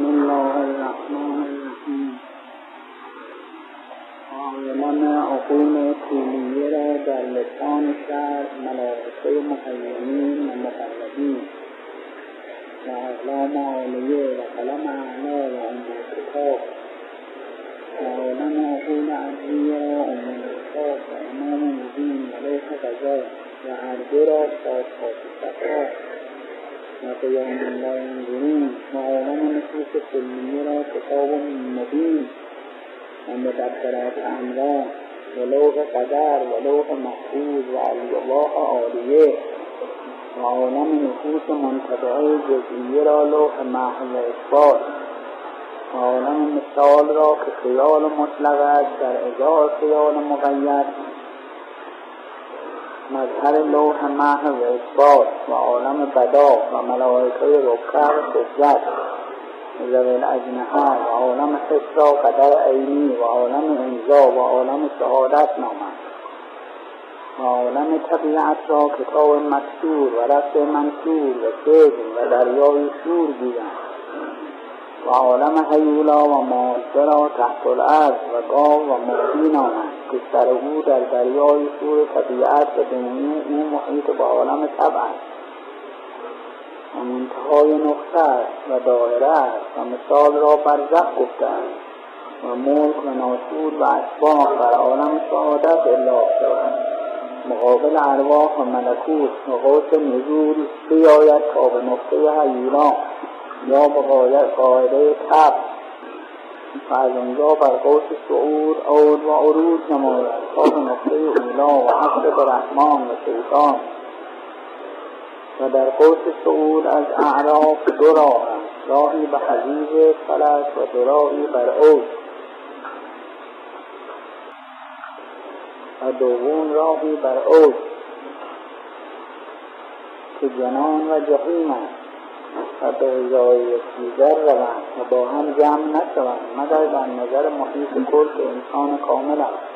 بسم الله الرحمن الرحیم. عالمان عقول طولیه را در لسان شهر ملائکه محیمین و مقربین و اقلام عالیه و قلم اعلا و ام کتاب و عالم عقول عرضیه را ام و امام مبین و لوح قضا و عرضه را صافات صفا و قیام لا ینظرون و عالم نفوس کلیه را کتاب مبین. و مدبرات امرا و لوح قدر و لوح محفوظ و الله عالیه. و عالم نفوس منتبعه جزئیه را لوح محو اثبات. و مثال را که خیال مطلق است در ازای خیال مقید. مظهر لوح محو و اثبات و عالم بدا و ملائکه رکع و سجد. ذوی الاجنحه و عالم حس را قدر عینی و عالم انزا و عالم شهادت نامد. و عالم طبیعت را کتاب مستور و رفت منصور و سجن و دریای شور گیرند و عالم حیولا و ماده را تحت الارض و گاو و مبین آمد که سر او در دریای شور طبیعت و دنیا او محیط با عالم طبع است. و منتهای نقطه است و دایره است و مثال را برزخ گفتند و ملک و ناسود و اسباب بر عالم شهادت الا شود. مقابل ارواح و ملکوت و قوس نزول بیاید تا به نقطه حیولا یا به قاعده تب. آنجا بر قوس صعود عود و عروج نماید. تا به نقطه اولا و حسب رحمان و شیطان و در قوس صعود از اعراف دو راه راهی به حضیب فلک و دو بر اوج و دوم راهی بر اوج که جنان و جهیم است. و به ازای دیگر روند و با هم جمع نشوند مگر در نظر محیط کل که انسان کامل است.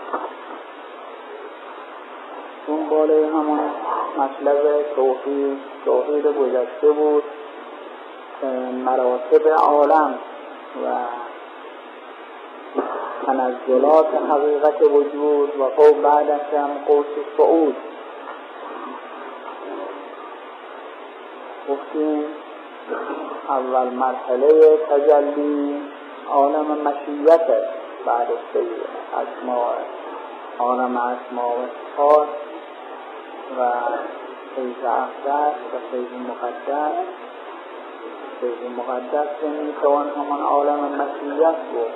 چون بالای همان مطلب توحید توحید گذشته بود مراتب عالم و تنزلات حقیقت وجود و قوم بعدش هم قوس صعود. گفتیم اول مرحله تجلی عالم مشیت بعد سید اسماء. عالم اسماء و صفات و فیض اقدس و فیض مقدس. فیض مقدس که می‌توان همان عالم مشیت بود.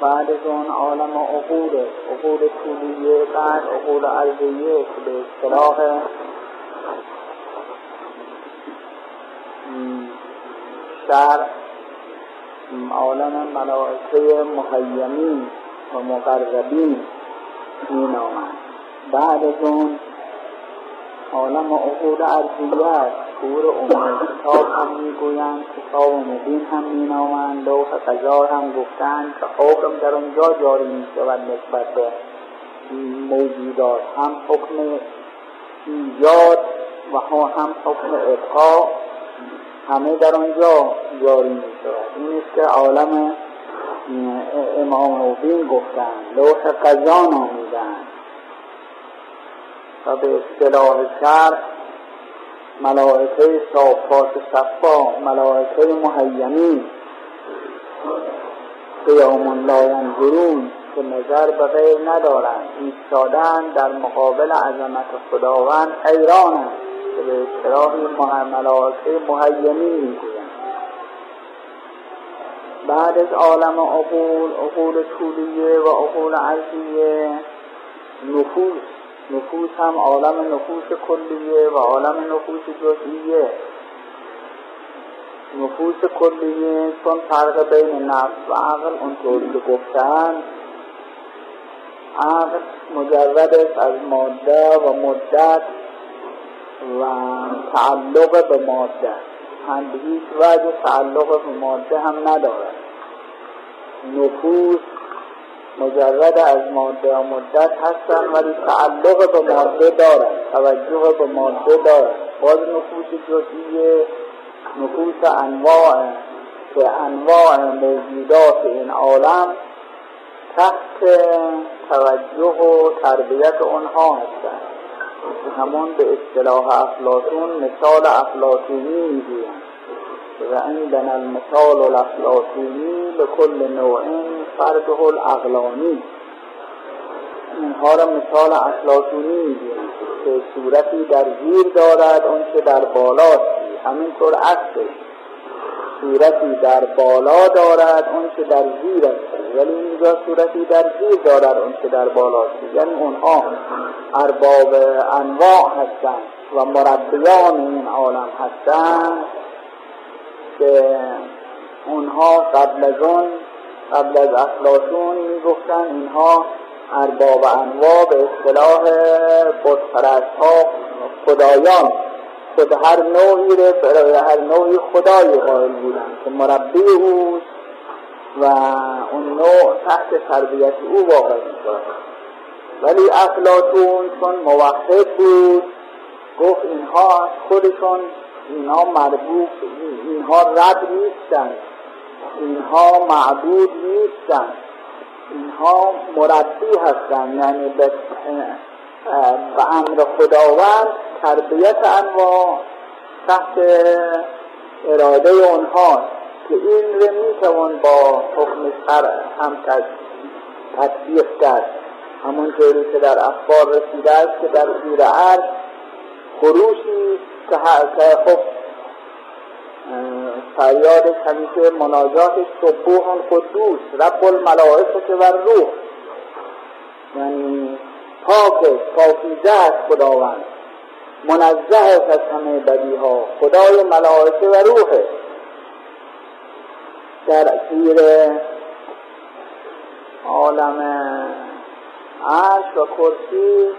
بعد از اون عالم عقول عقول طولیه بعد عقول عرضیه که به اصطلاح شرع عالم ملائکه محیمین و مقربین می آمد بعد از اون عالم عقول عرضیت شعور عمومی کتاب هم می‌گویند کتاب مبین هم می نامند لوح قضا هم گفتند که حکم در اونجا جاری می شود نسبت به موجودات. هم حکم ایجاد و هم حکم ابقا. همه در آنجا جاری می شود این است که عالم امام مبین گفتند لوح قضا نامیدند و به اصطلاح شرع ملائکه صافات صفا ملائکه محیمین قیام لا ینظرون که نظر به غیر ندارند. ایستادن در مقابل عظمت خداوند حیرانند به اصطلاح ملائکه محیمین می‌گویند. بعد از عالم عقول عقول طولیه و عقول عرضیه نفوس نفوس هم عالم نفوس کلیه و عالم نفوس جزئیه. نفوس کلیه چون فرق بین نفس و عقل اونطوری که گفتن عقل مجرد است از ماده و مدت و تعلق به ماده هم به هیچ وجه تعلق به ماده هم ندارد. نفوس مجرد از ماده و مدت هستن ولی تعلق به ماده دارن توجه به ماده دارن باز نفوس جزئیه نفوس انواع که انواع موجودات این عالم تحت توجه و تربیت اونها هستند. همون به اصطلاح افلاتون مثال افلاتونی می‌گویند و عندنا المثال الافلاتونی به کل نوع فرده الاغلانی. اینها را مثال افلاتونی می‌گویند که صورتی در زیر دارد که در بالاست. همینطور اصلش صورتی در بالا دارد اون که در زیر است. ولی اینجا صورتی در زیر دارد اون که در بالا یعنی اونها ارباب انواع هستند و مربیان این عالم هستند که اونها قبل از اون قبل از افلاتون می‌گفتن اینها ارباب انواع به اصطلاح بودپرست ها خدایان خود هر نوعی رو برای هر نوعی خدای قائل بودن که مربی اوست و اون نوع تحت تربیت او واقع می‌شد. ولی افلاتون چون موحد بود گفت اینها از خودشون اینها مربوط اینها رد نیستن. اینها معبود نیستن. اینها مربی هستن. یعنی به امر خداوند تربیت انواع تحت اراده اونها که این رو می‌توان با حکم سر هم تطبیق کرد. همونطوری که در اخبار رسیده است که در زیر عرض خروشی که خب فریاد همیشه مناجات سبوح قدوس رب الملائکه و روح یعنی پاک پاکیزه است خداوند. منزه از همه بدی ها خدای ملائکه و روحه. در زیر عالم عرش و کرسی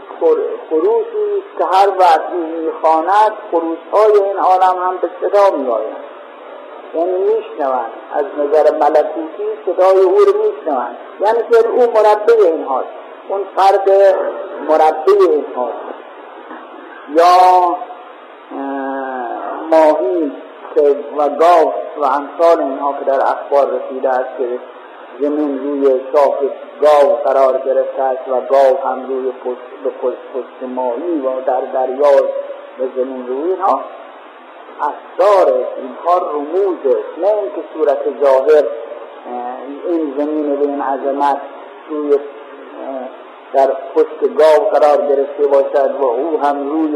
خروشی که هر وقت می‌خواند خروش های این عالم هم به صدا میآیند. یعنی میشنوند. از نظر ملکوتی صدای او رو میشنوند. یعنی که او مربی این هاست اون فرد مربی این هاست یا ماهی و گاو و امثال اینها که در اخبار رسیده است که زمین روی شاخ گاو قرار گرفته است و گاو هم روی پشت به پشت ماهی و در دریا به زمین روی اینها اسرار اینها رموزه نه اینکه صورت ظاهر این زمین به این عظمت روی در پشت گاو قرار گرفته باشد و او هم روی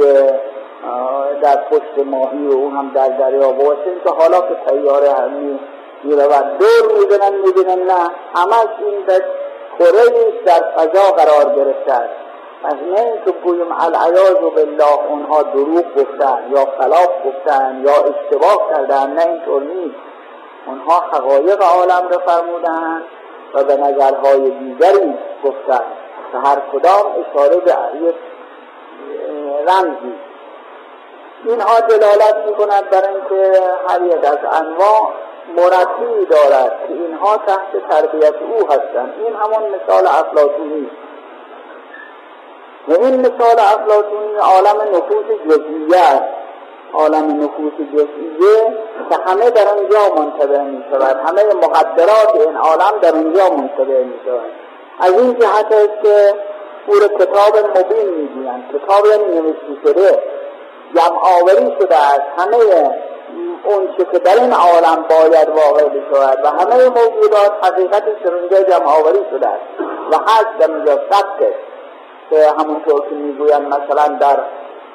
در پشت ماهی و او هم در دریا باشه که حالا که تیاره همی می‌رود دور می‌بینن می‌بینن نه. همش این در کره در فضا قرار گرفته است از نه اینکه گویم العیاذ بالله اونها دروغ گفتن یا خلاف گفتن یا اشتباه کردن نه اینطور نیست. اونها حقایق عالم رو فرمودن و به نظرهای دیگری گفتن. که هر کدام اشاره به یک رمزی. اینها دلالت می کند بر اینکه هر یک از انواع مربی دارد که اینها تحت تربیت او هستند. این همان مثال افلاتونی و این مثال افلاتونی عالم نفوس جزئیه است. عالم نفوس جزئیه که همه در آنجا منتبه می شود همه مقدرات این عالم در آنجا منتبه می شود از این جهت است که پور کتاب مبین می‌گویند. کتاب یعنی نوشته شده جمع آوری شده است. همه اون چه که در این عالم باید واقع بشود و همه موجودات حقیقتش در اونجا جمع آوری شده است. و هست در اونجا ثبت که همونطور که می‌گویند مثلا در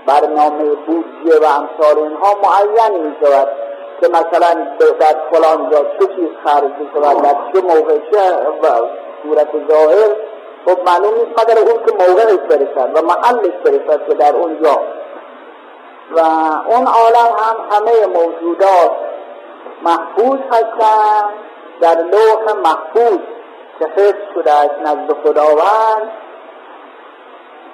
برنامه بودجه و امثال اینها معین می شود که مثلا در فلان جا چه چیز خرج شود در چه موقع چه صورت ظاهر خب معلوم نیست قدر اون که موقعش برسد و محلش برسد که در اونجا. و اون عالم هم همه موجودات محفوظ هستند. در لوح محفوظ که حفظ شده است نزد خداوند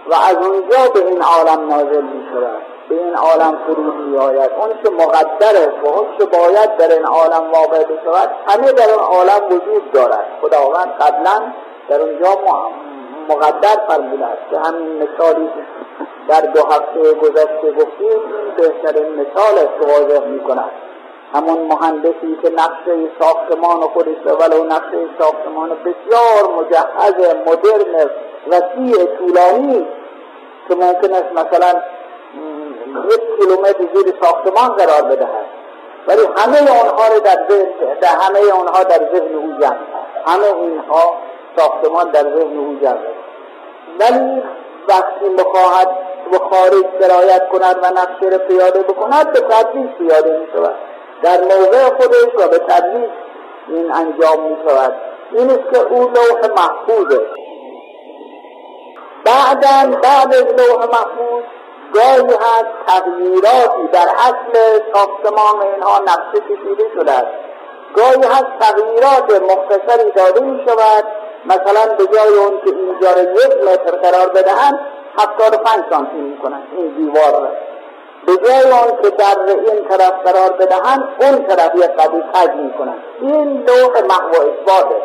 و از اونجا به این عالم نازل می شود به این عالم فرود می آید اون که مقدر است و اون که باید در این عالم واقع بشود همه در اون عالم وجود دارد. خداوند قبلا در اونجا مقدر فرموده است که همین مثالی در دو هفته گذشته گفتیم این بهترین مثال است واضح می همون مهندسی که نقشه ساختمان خودش ولو نقشه ساختمان بسیار مجهز مدرن وسیع طولانی که ممکن است مثلا یک کیلومتر زیر ساختمان قرار بدهد. ولی همه اونها رو در ذهن همه اونها در ذهن او همه اینها ساختمان در ذهن او ولی وقتی بخواهد به خارج سرایت کند و نقشه را پیاده بکند به تدریج پیاده می شود در موضع خودش و به تدریج این انجام می شود این است که او لوح محفوظه. بعدا بعد از لوح محفوظ گاهی هست تغییراتی در اصل ساختمان اینها نقشه کشیده شده است. گاهی هست تغییرات مختصری داده می شود مثلا به جای اون که اینجا رو یک متر قرار بدهند هفتاد و پنج سانتی می کنند این دیوار را. به جای اون که در این طرف قرار بدهند اون طرف یک قدی خج می کنند این لوح محو اثباته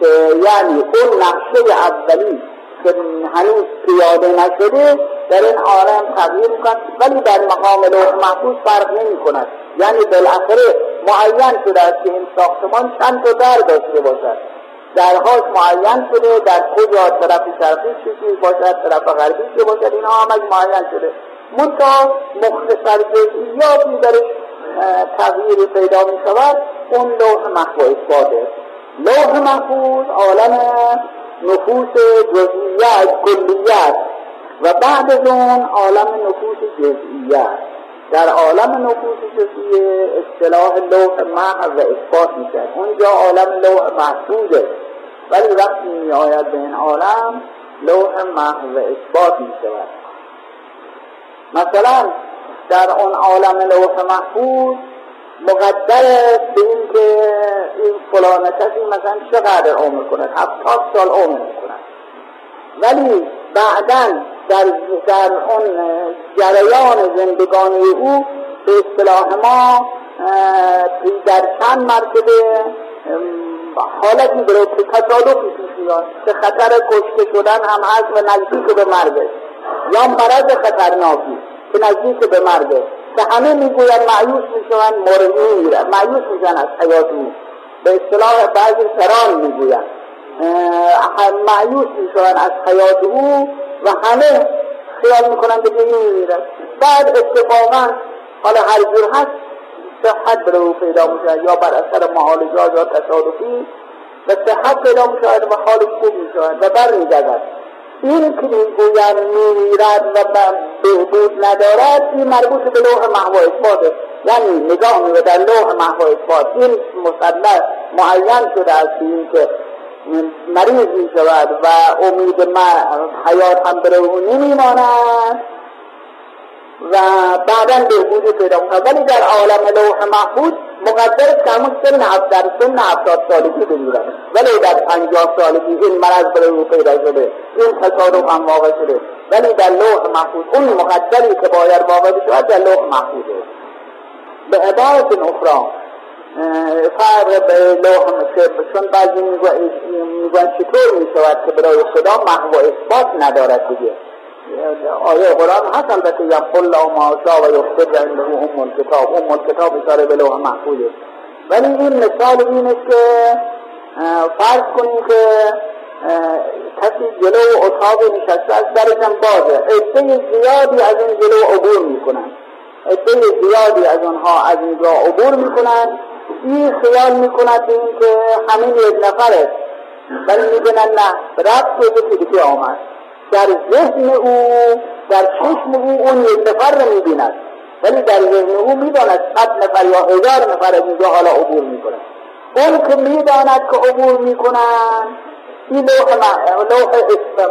که یعنی اون نقشه اولی که هنوز پیاده نشده در این عالم تغییر می‌کند ولی در مقام لوح محفوظ فرق نمی کند یعنی بالاخره معین شده است که این ساختمان چند تا در داشته باشد. درهاش معین شده در کجا طرف شرقی چیزی باشد طرف غربی چی باشد اینها همش معین شده. منتها مختصر جزئیاتی درش تغییر پیدا می شود. اون لوح محفوظ اثباته. لوح محفوظ عالم نفوس جزئیت کلیت و بعد از اون عالم نفوس جزئیت در عالم نفوس جزئیه اصطلاح لوح محض و اثبات میشه اونجا عالم لوح محفوظه. ولی وقتی می آید به این عالم لوح محض و اثبات می شود. مثلا در اون عالم لوح محفوظ مقدر به این که این فلان کسی مثلا چقدر عمر کند هفتاد سال عمر کند ولی بعدا در, در اون جریان زندگانی او به اصطلاح ما در چند مرتبه حالتی برای که تصادفی پیش میاد. که خطر کشته شدن هم هست و نزدیک به مرگه یا مرض خطرناکی که نزدیک به مرگه که همه می‌گوین معیوس می‌شوند مورد میرن معیوس میشن از حیات به اصطلاح بعضی سران می‌گوین معیوس می‌شوند از حیات او و همه خیال می‌کنن به این میمیرد. بعد اتفاقا حالا هر جور هست صحت بر او پیدا می‌شود. یا بر اثر معالجات یا تصادفی و صحت پیدا می‌شود و حالش خوب می‌شود و بر میگردد. این که می‌گویند میمیرد و بهبود ندارد. این مربوط به لوح محو اثباته یعنی نگاه میگه در لوح محو اثبات این مسلح معین شده است این که مریض می شود و امید حیات هم برای او نمیماند. و بعدا بهبودی پیدا ولی در عالم لوح محفوظ مقدر همون سن در سن هفتاد سالگی بمیرد ولی در پنجاه سالگی این مرض برای او پیدا شده این تصادف هم واقع شده. ولی در لوح محفوظ اون مقدری که باید واقع بشود در لوح محفوظه به عبارت اخرى فرق به لوح چون بعضی می‌گوین چطور می‌شود که برای خدا محو اثبات ندارد دیگه. آیه قرآن هست البته یقول له ما شاء و یخبر عنده ام الکتاب. ام الکتاب اشاره به لوح محفوظه. ولی این مثال این است که فرض کنیم که کسی جلو اتاق نشسته از درشم بازه. عده زیادی از این جلو عبور می‌کنن. عده زیادی از آنها از اینجا عبور می‌کنن. این خیال می‌کند این که همین یک نفره ولی می‌بینن نه رفت شده که دیگه آمد. در ذهن او در چشم او اون یک نفر رو می‌بیند. ولی در ذهن او می‌داند صد نفر یا هزار نفر از اینجا حالا عبور می‌کنن اون که می‌داند که عبور می‌کنن این لوح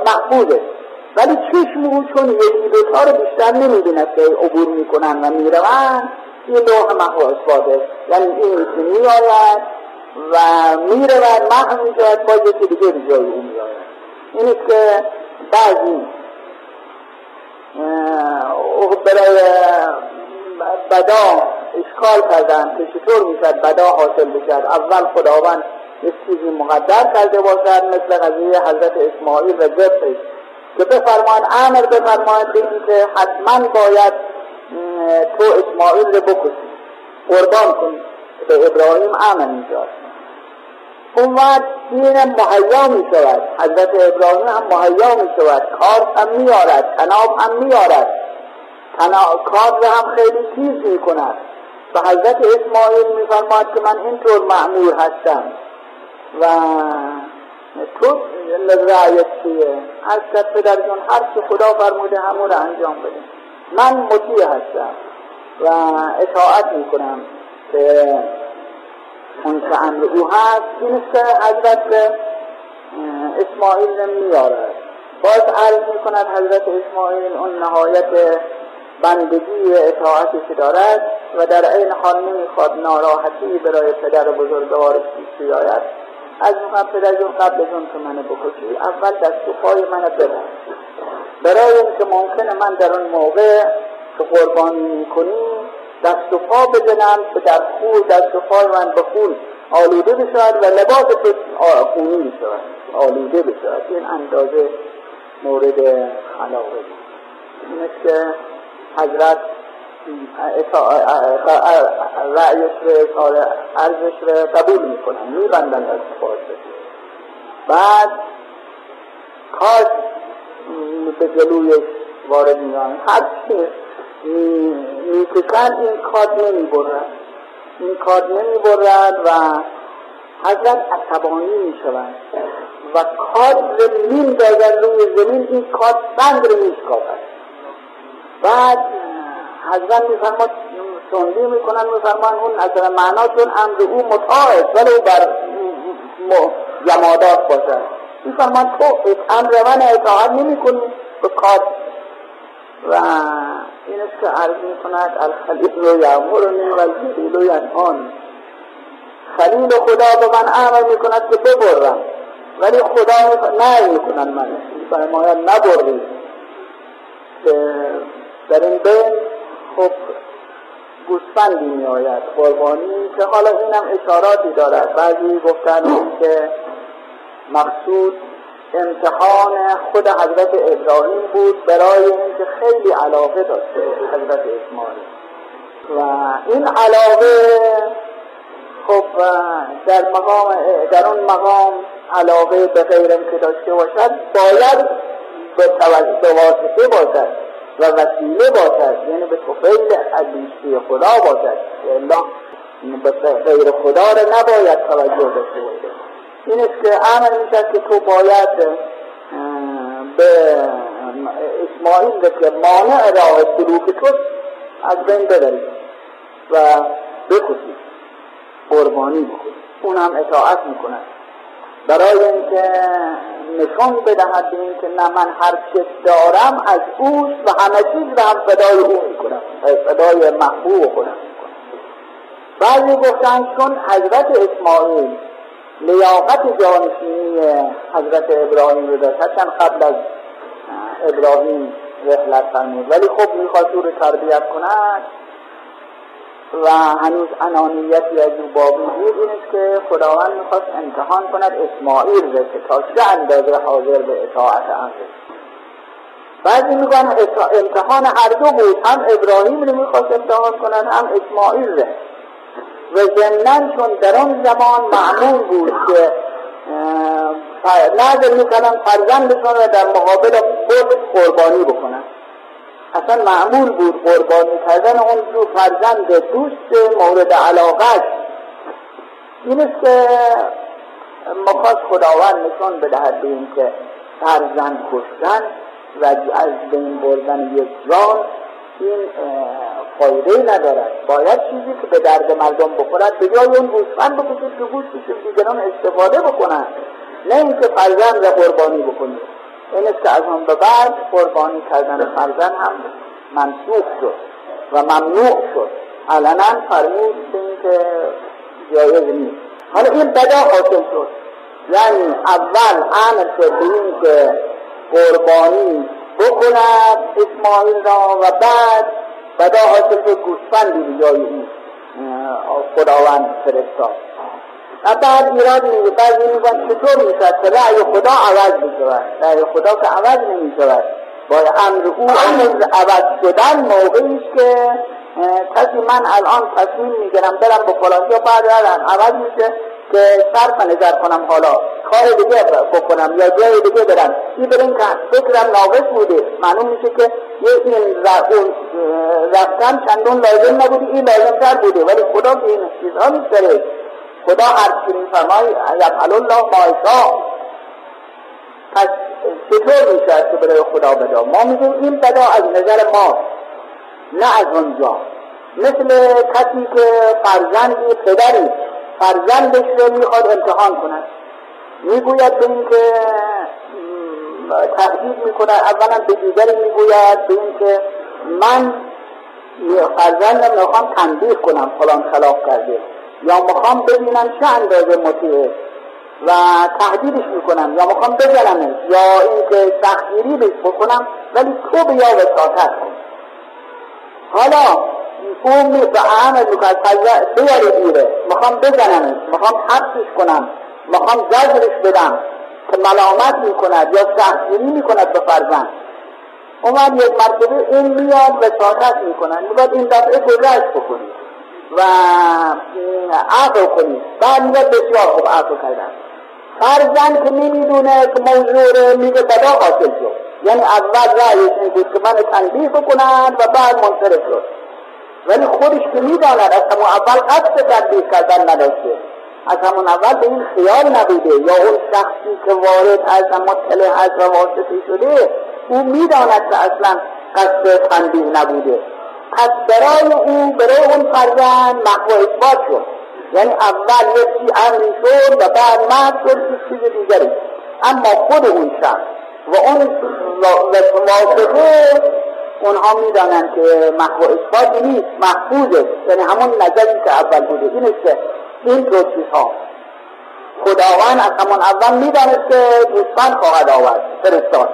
محفوظه ولی چشم او چون یکی دوتا رو بیشتر نمی‌بیند که عبور می‌کنن و می‌روند این لوح محو اثباته یعنی این مثل میآید و می‌رود محو می‌شود با یکی دیگه به جای او میآید. این است که بعضی برای بدا اشکال کردن که چطور می‌شد بدا حاصل بشد اول خداوند یک چیزی مقدر کرده باشد مثل قضیه حضرت اسماعیل و جبتش که بفرمان امر بفرماید به که حتما باید تو اسماعیل رو بکشی. قربان کن به ابراهیم امن می‌داد. اون وقت این مهیا می شود حضرت ابراهیم هم مهیا می شود کار هم میارد تناب هم میارد کار هم خیلی چیز می کند و حضرت اسماعیل میفرماد که من اینطور معمور هستم. و تو رعیت چیه؟ از پدر جون هر چی خدا فرموده همون رو انجام بده. من مطیع هستم و اطاعت می‌کنم که اون که امر او هست این که حضرت اسماعیل میارد باز عرض می‌کند حضرت اسماعیل اون نهایت بندگی اطاعتی که دارد و در این حال نمی‌خواد ناراحتی برای پدر بزرگوار پیش آید از می‌خوام پدر جون قبل جون که منو بکشی اول دست و پای منو ببر برای اینکه ممکنه من در اون موقع که قربانی می‌کنی دست و پا بزنم که در خون دست و پای من به خون آلوده بشود و لباس خونی بشود آلوده بشود. این اندازه مورد خلاقه. این که حضرت رأیش رو عرضش رو قبول می‌کنن میبندن از فارسه بعد کاش به جلویش وارد میان هر چی می‌کشن این کاد نمی‌برد این کاد نمی‌برد و حضرت عصبانی می‌شوند. و کاد رو میندازن روی زمین این کاد بند رو میشکافد بعد حضرت میفرماد سندی می‌کنن میفرمان اون از معنا چون امر او است ولی بر جمادات باشد میفرمان تو امر من اطاعت نمی کنی به کار و این است که عرض می‌کند الخلیل رو یعمرنی و الجلیل رو ینهان. خلیل خدا به من امر می‌کند که ببرم ولی خدا نه می‌کنن من میفرماید نبرید در این بین خب گوسفندی می آید قربانی که حالا اینم اشاراتی دارد. بعضی گفتن که مقصود امتحان خود حضرت ابراهیم بود برای اینکه خیلی علاقه داشته حضرت اسماعیل. و این علاقه خب در مقام در اون مقام علاقه به غیرم که داشته باشد باید به واسطه باشد و وسیله باشد یعنی به توفیل عزیزی خدا باشد. یعنی به غیر خدا را نباید توجه داشته باشد. این است که امر می‌شد که تو باید به اسماعیل که مانع راه سلوک تو از بین ببری و بکشی قربانی بکنی اون هم اطاعت می‌کند برای اینکه نشان بدهد به اینکه نه من هر چه دارم از اوست و همه چیز رو هم فدای او می‌کنم. فدای محبوب خودم می‌کنم. بعضی گفتن چون حضرت اسماعیل لیاقت جانشینی حضرت ابراهیم رو داشت. قبل از ابراهیم رحلت فرمود. ولی خب می‌خواست او رو تربیت کند و هنوز انانیتی از او باقی بود این است که خداوند می‌خواست امتحان کند. اسماعیل رو که تا چه اندازه حاضر به اطاعت امر بعضی میگن امتحان هر دو بود. هم ابراهیم رو می‌خواست امتحان کند هم اسماعیل رو. و ضمنا چون در آن زمان معمول بود که نظر می‌کنن فرزندشون را در مقابل خود قربانی بکنن. اصلا معمول بود قربانی کردن اون دو فرزند دوست مورد علاقه این است که مخواست خداوند نشان بدهد به این فرزند کشتن و از بین بردن یک جان این فایده ندارد. باید چیزی که به درد مردم بخورد به جای اون گوسفند بکشید که گوشتش دیگران استفاده بکنن. نه اینکه فرزند را قربانی بکنید این است که از اون به بعد قربانی کردن فرزند هم منسوخ شد و ممنوع شد. علنا فرمود که جایز نیست. حالا این بدا حاصل شد. یعنی اول امر شد به این که قربانی بکند اسماعیل را و بعد بدا حاصل شد گوسفندی به جای این خداوند فرستاد. و بعد ایراد میگه بعضی میگن چطور می‌شد که رأی خدا عوض می‌شود؟ رأی خدا که عوض نمی‌شود. با امر او امر عوض شدن موقعی که کسی من الان تصمیم می‌گیرم برم به فلان یا بعد عوض میشه. که صرف نظر کنم حالا. کار دیگه بکنم یا جای دیگه برم. این برای این فکرم ناقص بوده. معلوم میشه که یه این رفتن چندون لازم نبوده. این لازم تر بوده. ولی خدا که این چیزها میسره خدا هر چی میفرمای یفعل الله ما پس چطور میشه که برای خدا بدا؟ ما میگیم این بدا از نظر ما نه از اونجا. مثل کسی که فرزندی پدری فرزندش رو می‌خواد امتحان کند می‌گوید به این که تهدید می‌کند اولا به دیگری می‌گوید به این که من فرزندم می‌خوام تنبیه کنم فلان خلاف کرده. یا می‌خوام ببینم چه اندازه مطیعه و تهدیدش می‌کنم. یا می‌خوام بزنمش یا اینکه سختگیری بهش بکنم ولی تو به یا وساطت کن. حالا اون به عمل می‌کنه بیاره بیره. می‌خوام بزنمش می‌خوام حبسش کنم. می‌خوام زجرش بدم. که ملامت می‌کند یا سختگیری می‌کند به فرزند. اومد یک مرتبه این میاد وساطت می‌کنن می‌گوید این دفعه گذشت بکنید و عقل کنید. بعد میگه بسیار خوب عقل کردن فرزند که نمی‌دونه که موضوع میگه بدا حاصل شد. یعنی اول رأیش این بود که من تنبیه بکنن و بعد منصرف شد. ولی خودش که می‌داند از همون اول قصد تنبیه کردن نداشته از همون اول به این خیال نبوده. یا اون شخصی که وارد از مطلع از و واسطه شده او می‌داند که اصلا قصد تنبیه نبوده. پس برای او برای اون فرزند محو اثبات شد. یعنی اول یک چی امری شد و بعد مرد شد چیز دیگری. اما خود اون شخص و اون واسطه اونها می‌دانند که محو اثبات نیست محفوظه. یعنی همون نظری که اول بوده. این که این دو چیزها خداوند از همون اول می‌دانست که گوسفند خواهد آورد فرستاد.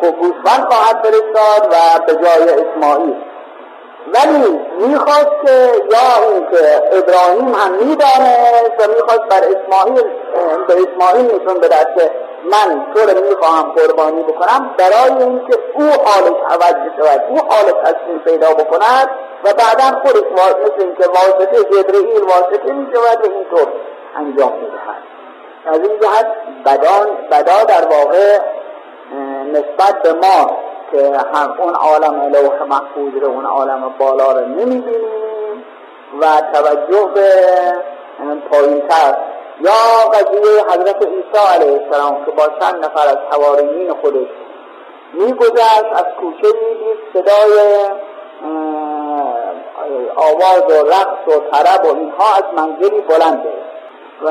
خب گوسفند خواهد فرستاد و به جای اسماعیل. ولی می‌خواست که یا اینکه ابراهیم هم می‌دانست و می‌خواست بر اسماعیل به اسماعیل نشون بدهد که من تو رو می‌خواهم قربانی بکنم برای اینکه او حالش عوض بشود او حالش این پیدا بکند و بعدا خودش مثل اینکه واسطه جبرئیل واسطه می‌شود و اینطور انجام می‌دهد. از این جهت بدا در واقع نسبت به ما که هم اون عالم لوح محفوظ رو اون عالم بالا رو نمی‌بینیم و توجه به پایینتر یا قضیه حضرت عیسی علیه السلام که با چند نفر از حواریین خودش میگذشت از کوچه دید صدای آواز و رقص و طرب و اینها از منزلی بلنده و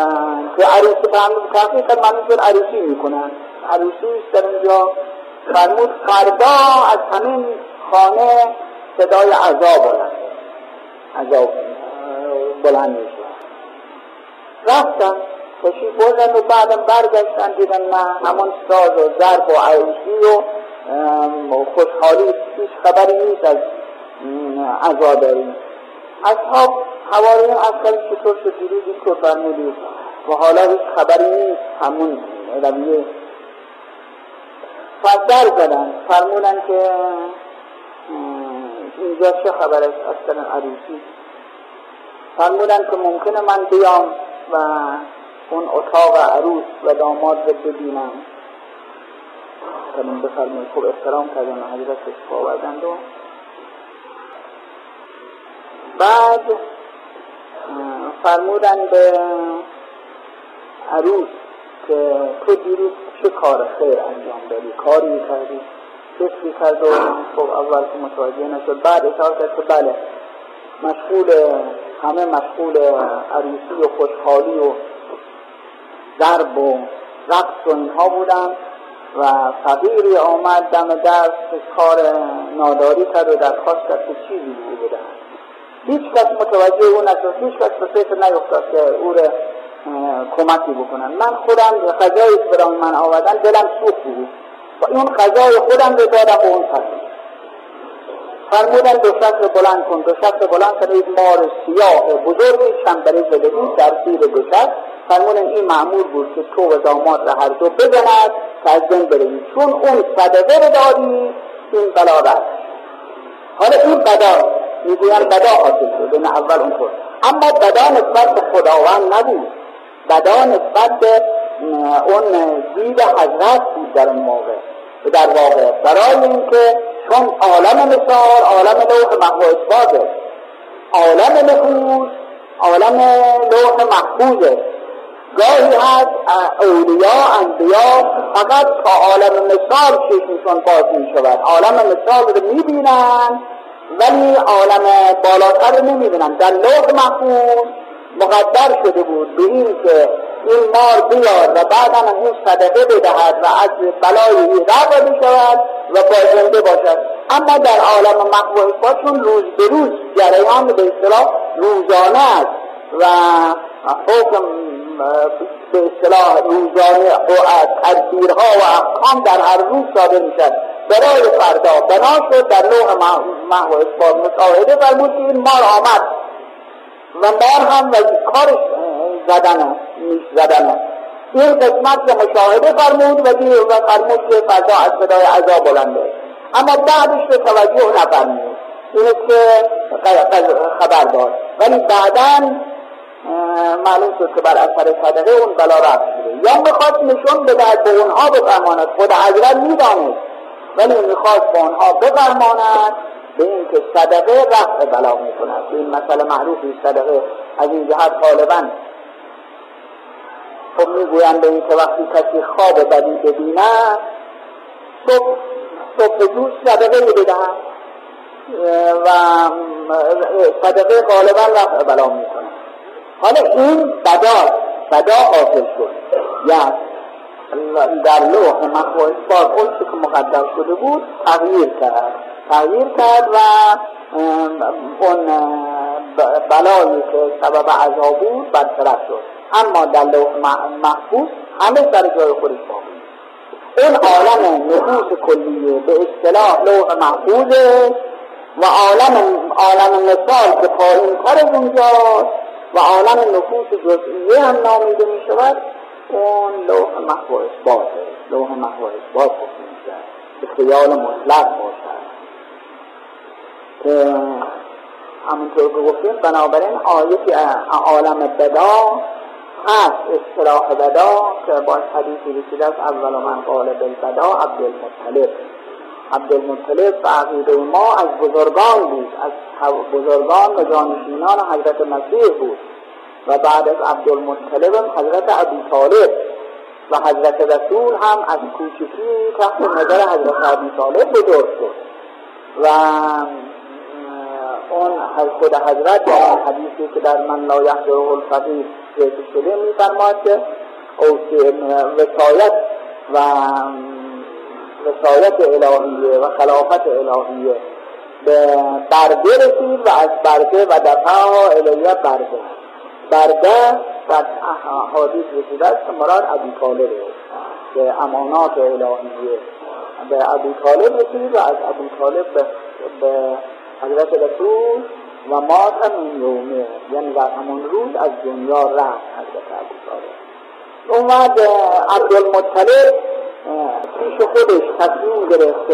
که عروسی فهمید تحقیق کرد منظور عروسی می‌کنن. عروسی در اینجا فرمود فردا از همین خانه صدای عذاب بلند عذاب بلند میشه رفتن کشی بردن و بعدم برگشتن دیدن نه همون ساز و ضرب و عروسی و خوشحالی هیچ خبری نیست از عذابری اصحاب حواریون اصلا چطور شد؟ دیروز اینطور فرمودید و حالا هیچ خبری نیست. همون رویه. فدر زدن. فرمودن که اینجا چه خبر است اصلا عروسی. فرمودن که ممکنه من بیام. و اون اتاق عروس و داماد رو ببینم. من بفرمایید خوب احترام کردن حضرت شفا آوردند و بعد فرمودن به عروس که تو دیروز چه کار خیر انجام دادی؟ کاری کردی؟ فکری کرد و خب اول که متوجه نشد بعد اشاره کرد که بله مشغول همه مشغول عروسی و خوشحالی و ضرب و رقص و اینها بودن و فقیری آمد دم دست کار ناداری کرد و درخواست کرد که چیزی بوده هیچ کس متوجه او نشد هیچ کس به فکر نیفتاد که او را کمکی بکنن. من خودم غذایی که برای من آوردن دلم سوخت بود. و این غذای خودم رو دادم به اون کسی فرمودن دو شکل بلند کن دو شکل بلند کن یک مار سیاه بزرگی زده بود در زیر شکل فرمودن این معمول بود که تو و داماد را هر دو بزند که از چون اون صدقه رو دادی این بلا رد حالا این بدا می‌گویند بدا حاصل شد این اول اونطور اما بدا نسبت به خداوند نبود. بدا نسبت به اون دید حضرت بود در اون موقع. در واقع. برای اینکه چون عالم مثال عالم لوح اثباته عالم نفوس عالم لوح محفوظه گاهی هست اولیا انبیا فقط تا عالم مثال چشمشون باز می شود عالم مثال رو می بینن ولی عالم بالاتر رو نمی بینن در لوح محفوظ مقدر شده بود به این که این مار بیاد و بعدا اون صدقه بدهد و از بلای رفع بشود و با زنده باشد. اما در عالم محو چون روز به روز جریان به اصطلاح روزانه است و حکم به اصطلاح روزانه و تدبیرها و احکام در هر روز صادر می‌شد برای فردا بنا شد در لوح محو اثبات مشاهده فرمود که این مار آمد. و مار هم و کارش زدن نیش زدن این قسمت که مشاهده فرمود و و فرمود که فردا از صدای عذاب بلنده اما بعدش به توجه نفرمود. اینه که خبر داد. ولی بعدا معلوم شد که بر اثر صدقه اون بلا رفت شده. یا می‌خواست نشون بدهد به اونها بفرماند. خود حضرت می‌دانست. ولی می‌خواست به اونها بفرماند به این که صدقه رفع بلا می‌کند. این مسئله معروفی صدقه از این جهت غالبا خب می‌گویند به این که وقتی کسی خواب بدی ببیند صبح صبح زود صدقه بدهد. و صدقه غالبا رفع بلا می‌کنه حالا این بدا بدا حاصل شد. یعنی در لوح با اون که مقدر شده بود تغییر کرد. تغییر کرد و اون بلایی که سبب عذاب بود برطرف شد. اما در لوح محفوظ همه سر جای خودش باقی. اون عالم نفوس کلیه به اصطلاح لوح محفوظه و عالم عالم مثال که پایین تر از اونجاست و عالم نفوس جزئیه هم نامیده می شود اون لوح محو اثباته لوح محو اثبات میشه به خیال مطلق باشد. که همونطور که گفتیم بنابراین آیه عالم بدا هست اصطلاح بدا که با حدیثی رسیده است اول من قال بالبدا عبدالمطلب. عبدالمطلب عقیده ما از بزرگان بود از بزرگان و جانشینان حضرت مسیح بود. و بعد از عبدالمطلب حضرت ابی طالب. و حضرت رسول هم از کوچکی تحت نظر حضرت ابی طالب بزرگ شد و اون خود حضرت در اون حدیثی که در من لا یحضره الفقیر ذکر شده میفرماد که وسایت و وسایت الهیه و خلافت الهیه به برده رسید و از برده و دفعه الیه برده. برده و حادیث رسیده است که مراد ابی طالب که امانات الهیه به ابی طالب رسید و از ابی طالب به حضرت رسول و مات من یومه یعنی در همون روز از دنیا رفت حضرت ابو طالب اومد عبدالمطلب پیش خودش تصمیم گرفت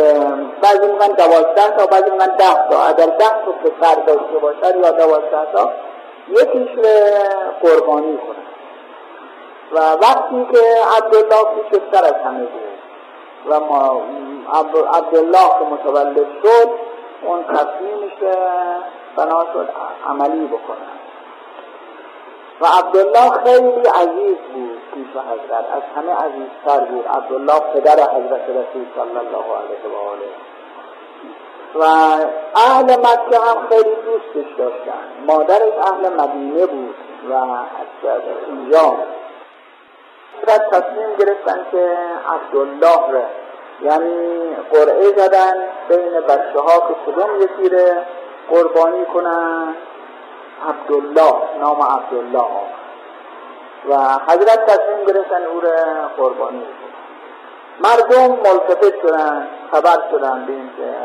بعضی من دوازده تا بعضی من ده تا. اگر ده تا پسر داشته باشد یا دوازده تا یکیش قربانی کنه. و وقتی که عبدالله کوچکتر از همه بود و ما عبدالله که متولد شد اون تصمیمش بنا شد عملی بکنه. و عبدالله خیلی عزیز بود پیش حضرت. از همه عزیزتر بود. عبدالله پدر حضرت رسول صلی الله علیه و آله. و اهل مکه هم خیلی دوستش داشتن. مادرش اهل مدینه بود و از اینجا. حضرت تصمیم گرفتن که عبدالله را یعنی قرعه زدن بین بچه ها که کدوم یکی قربانی کنن عبدالله نام عبدالله. و حضرت تصمیم گرفتن او قربانی مردم ملتفت شدن خبر شدن به اینکه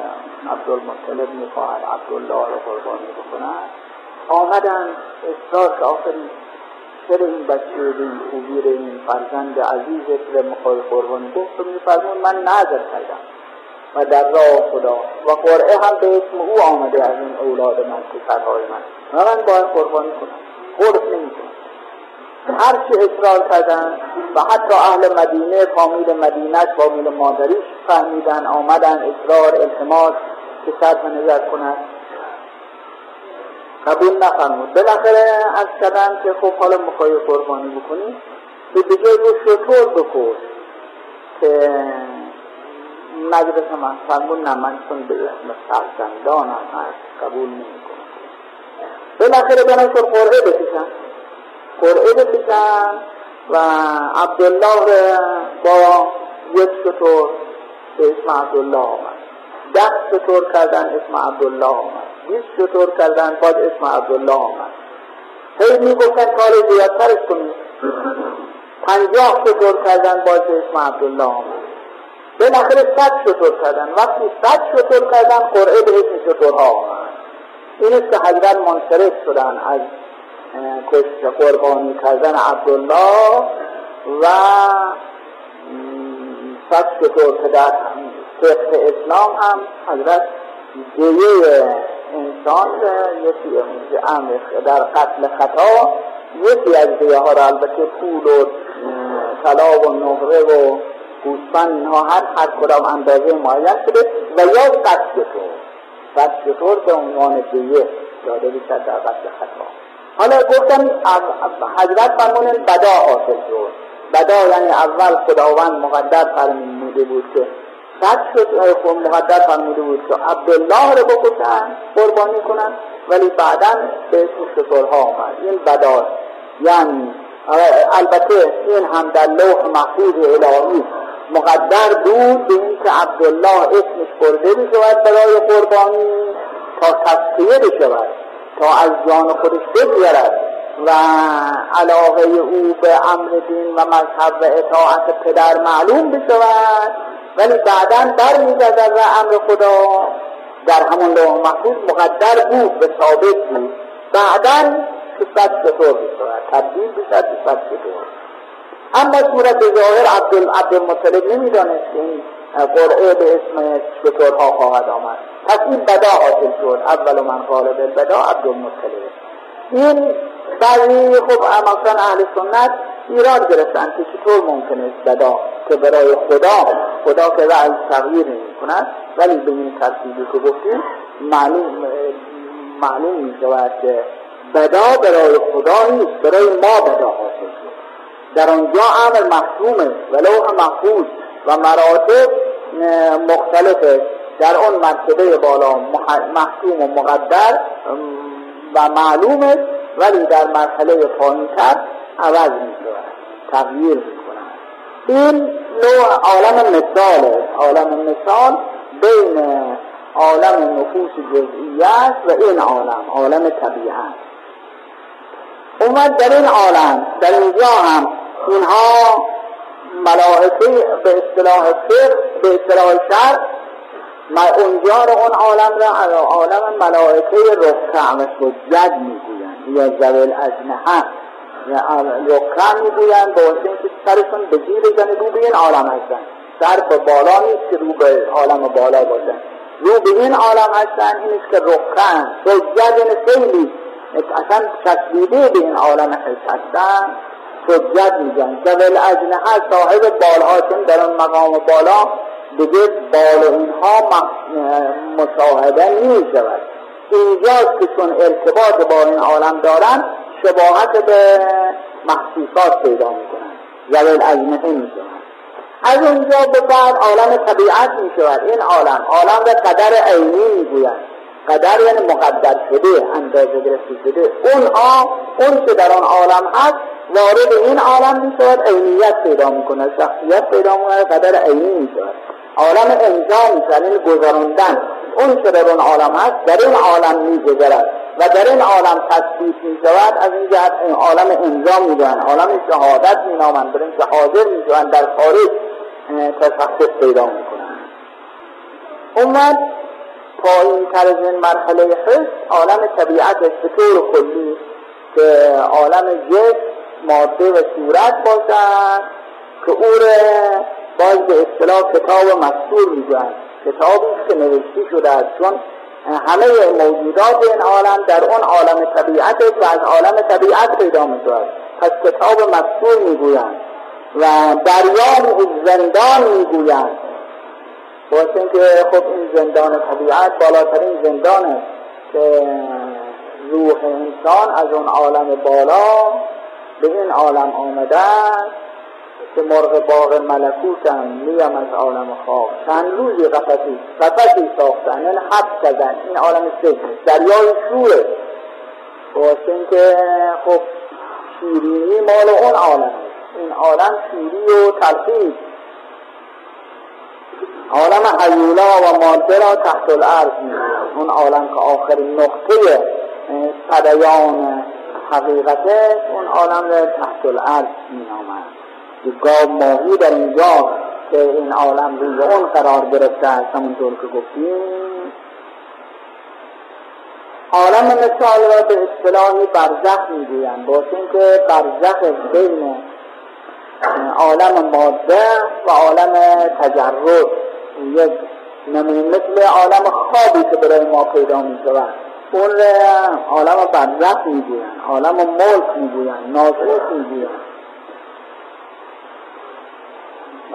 عبدالمطلب می‌خواهد عبدالله را قربانی بکنند آمدن اصرار آخری چرا این بچه به این خوبی این فرزند عزیزت را می‌خوای قربانی گفت میفرمون من نظر کردم و در راه خدا و قرعه هم به اسم او آمده از این اولاد من پسرهای من. و من باید قربانی کنم. قرب نمی کنم هر چی اصرار کردن و حتی اهل مدینه فامیل مدینه فامیل مادریش فهمیدن آمدن اصرار التماس که صرف نظر کنند قبول نفرمود. بالاخره از کردن که خب حالا می‌خوای قربانی بکنی. به دیگه رو شطور بکن که مجلس من فرمون نه من چون به اسم فرزندانم هست قبول نمی کنم بالاخره برن شد قرعه بکشن. قرعه بکشن و عبدالله با یک شطور به اسم عبدالله آمد. ده شطور کردن اسم عبدالله آمد. بیست شطور کردن باز اسم عبدالله آمد. هی می‌گفتن کار زیادترش کنید پنجاه شطور کردن باز اسم عبدالله آمد. بالاخره صد شطور کردن. وقتی صد شطور کردن قرعه به اسم شطورها آمد. این است که حضرت منصرف شدن از قربانی کردن عبدالله و صد شطور که در فقه اسلام هم حضرت دیه انسان یکی امر در قتل خطا یکی از دیه ها را البته پول و طلا و نقره و گوسفند اینها هر هر کدام اندازه معین شده و یا صد شطور صد شطور به عنوان دیه داده بشد در قتل خطا. حالا گفتم حضرت فرمون بدا حاصل شد بدا یعنی اول خداوند مقدر فرموده بود که صد شد خب مقدر فرموده بود که عبدالله رو بکشن قربانی کنن ولی بعدا به اسم شطورها آمد. این بدا یعنی البته این هم در لوح محفوظ الهی مقدر بود به این که عبدالله اسمش برده بشود برای قربانی تا تصفیه بشود تا از جان خودش بگذرد و علاقه او به امر دین و مذهب و اطاعت پدر معلوم بشود. ولی بعدا در میگذد و امر خدا در همون لوح محفوظ مقدر بود به ثابت بود. بعدا صفت چطور تبدیل بشد صفت چطور اما صورت ظاهر عبد عبدالمطلب نمی‌دانست که این قرعه به اسم شطورها خواهد آمد. پس این بدا حاصل شد. اول من قال بالبدا عبدالمطلب این بعضی خب مثلا اهل سنت ایراد گرفتن که چطور ممکن است بدا که برای خدا خدا که رأی تغییر نمی کند ولی به این ترتیبی که گفتیم معلوم معلوم می شود که بدا برای خدا نیست برای ما بدا حاصل شد. در آنجا امر محکومه و لوح محفوظ و مراتب مختلفه. در اون مرتبه بالا محکوم و مقدر و معلومه ولی در مرحله پایینتر عوض می شود تغییر می کنند این نوع عالم مثاله. عالم مثال بین عالم نفوس جزئیت و این عالم عالم طبیعت. اومد در این عالم در اینجا هم اینها ملائکه به اصطلاح فقه به اصطلاح شر ما اونجا رو اون عالم را عالم ملائکه رکع و سجد می‌گویند. یا زویل اجنحه رکع می‌گویند به واسه اینکه سرشون به زیر زن رو به این عالم هستن سر به بالا نیست که رو به عالم بالا باشن رو به این عالم هستن این است که رکع سجد یعنی خیلی. اصلا تسلیده به این عالم هستن سجد میگن زویل اجنحه صاحب بالها چون در اون مقام بالا دیگه بال اینها مشاهده نمی شود اینجاست که چون ارتباط با این عالم دارن شباهت به محسوسات پیدا می‌کنن. زویل اجنحه می‌شوند از اونجا به بعد عالم طبیعت می شود این عالم عالم به قدر عینی می‌گویند قدر یعنی مقدر شده اندازه گرفته شده. اون آ اون که در آن عالم هست وارد این عالم می شود عینیت پیدا می‌کنه شخصیت پیدا می‌کنه قدر عینی می شود عالم انجام می شود یعنی گذراندن. اون که در اون عالم هست در این عالم می گذرد و در این عالم تثبیت می شود از این جهت این عالم انجام می عالم شهادت می نامند در این که حاضر می در خارج تشخص پیدا می کنند اومد پایین تر از این مرحله حس عالم طبیعت به طور کلی که عالم جسم ماده و صورت باشد که او را باز به اصطلاح کتاب مستور می‌گویند کتابی که نوشته شده است. چون همه موجودات این عالم در اون عالم طبیعت و از عالم طبیعت پیدا می‌شود. پس کتاب مستور می‌گویند و دریا زندان می‌گویند. باید که خب این زندان طبیعت بالاترین زندان است که روح انسان از اون عالم بالا به این عالم آمده که مرغ باغ ملکوت هم میم از عالم خواب چند روزی قفصی قفصی ساختن این حب کردن. این عالم سجن دریای شوره واسه که خب شیرینی مال اون عالم. این عالم شیری و تلخیص عالم حیولا و ماده را تحت الارض. اون عالم که آخرین نقطه صدیان حقیقته اون عالم را تحت الارض می گاب ماهی در اینجا که این عالم روی اون قرار گرفته است همونطور که گفتیم. عالم مثال را به اصطلاحی برزخ می‌گویند با اینکه برزخ بین عالم ماده و عالم تجرد. یک نمونه مثل عالم خوابی که برای ما پیدا می شود اون عالم برزخ می‌گویند عالم ملک می‌گویند ناسوت می‌گویند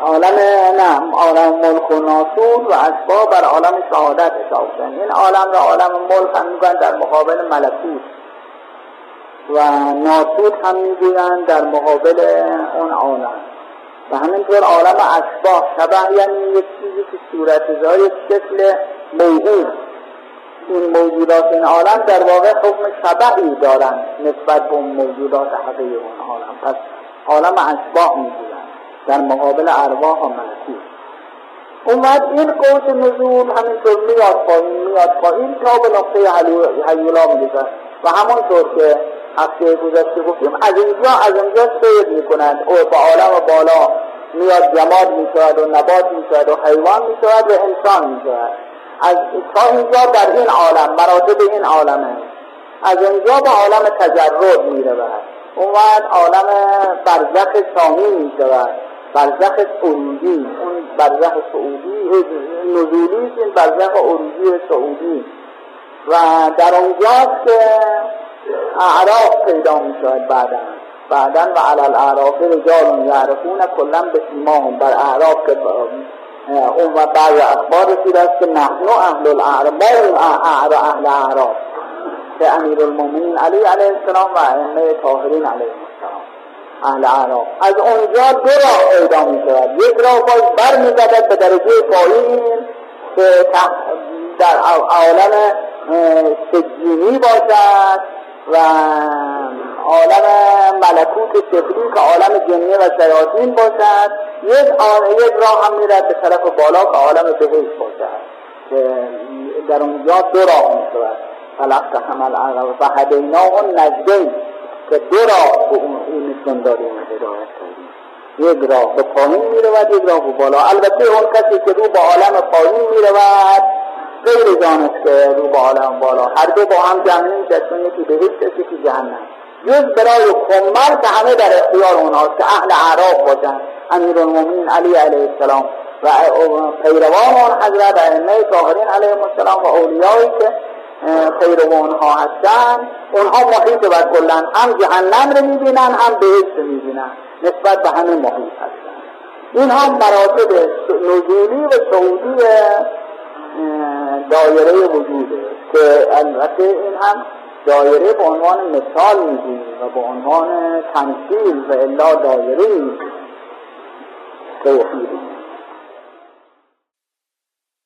عالم نه عالم ملک و ناسود و اسباب بر عالم شهادت حساب این عالم را عالم ملک هم می‌گویند در مقابل ملکوت و ناسود هم می‌گویند در مقابل اون عالم. و همینطور عالم اشباه شبه یعنی یک چیزی که صورت داره شکل موجود. این موجودات این عالم در واقع حکم شبهی دارند نسبت به اون موجودات حقیقی اون عالم. پس عالم اشباه می‌گویند. در مقابل ارواح و اون وقت این قوت نزول همینطور میاد پایین میاد پایین تا به نقطه حیولا می‌رسد و همونطور که هفته گذشته گفتیم از اینجا از اینجا سیر می‌کنند. او با عالم بالا میاد جماد می‌شود و نبات می‌شود و حیوان می‌شود و انسان می‌شود. از تا اینجا در این عالم مراتب این عالمه. از اینجا به عالم تجرد می‌رود. وقت عالم برزخ ثانی می‌شود. برزخ عروجی اون برزخ سعودی نزولی این برزخ عروجی سعودی. و در اونجاست که اعراف پیدا می شود بعدا. بعدا و علال اعراف رجال یعرفون کلا به سیماهم بر اعراف که اون و بعض اخبار رسید است که نحن اهل الاعراف ما اهل اعراف. که امیر المومنین علی علیه السلام و ائمه طاهرین علیه. اهل اعراف از اونجا دو راه پیدا می شود یک راه باز بر می به درجه پایین که در عالم سجینی باشد و عالم ملکوت سفلی که عالم جنی و شیاطین باشد. یک یک راه هم میرد به طرف بالا که عالم بهشت باشد. که در اونجا دو راه می‌شود. فلق حمل عقب و هدینا اون نجدین. که دو راه به اون نشون داریم هدایت کردیم یک راه به پایین می‌رود یک راه به بالا. البته اون کسی که رو به عالم پایین می‌رود غیر که رو به عالم بالا. هر دو با هم جمع نمی‌شد یکی بهشت یکی جهنم. جز برای کمر که همه در اختیار اونهاست که اهل اعراف باشن. امیر المومین علی علیه السلام و پیروان اون حضرت ائمه طاهرین علیه السلام و اولیایی که پیروان ها هستن. اونها محیط و کلن هم جهنم رو می‌بینن هم بهشت می‌بینن. نسبت به همه محیط هستن. این هم مراتب نزولی و سعودی دایره وجوده که البته این هم دایره به عنوان مثال میگیم و به عنوان تمثیل و الا دایره توحید.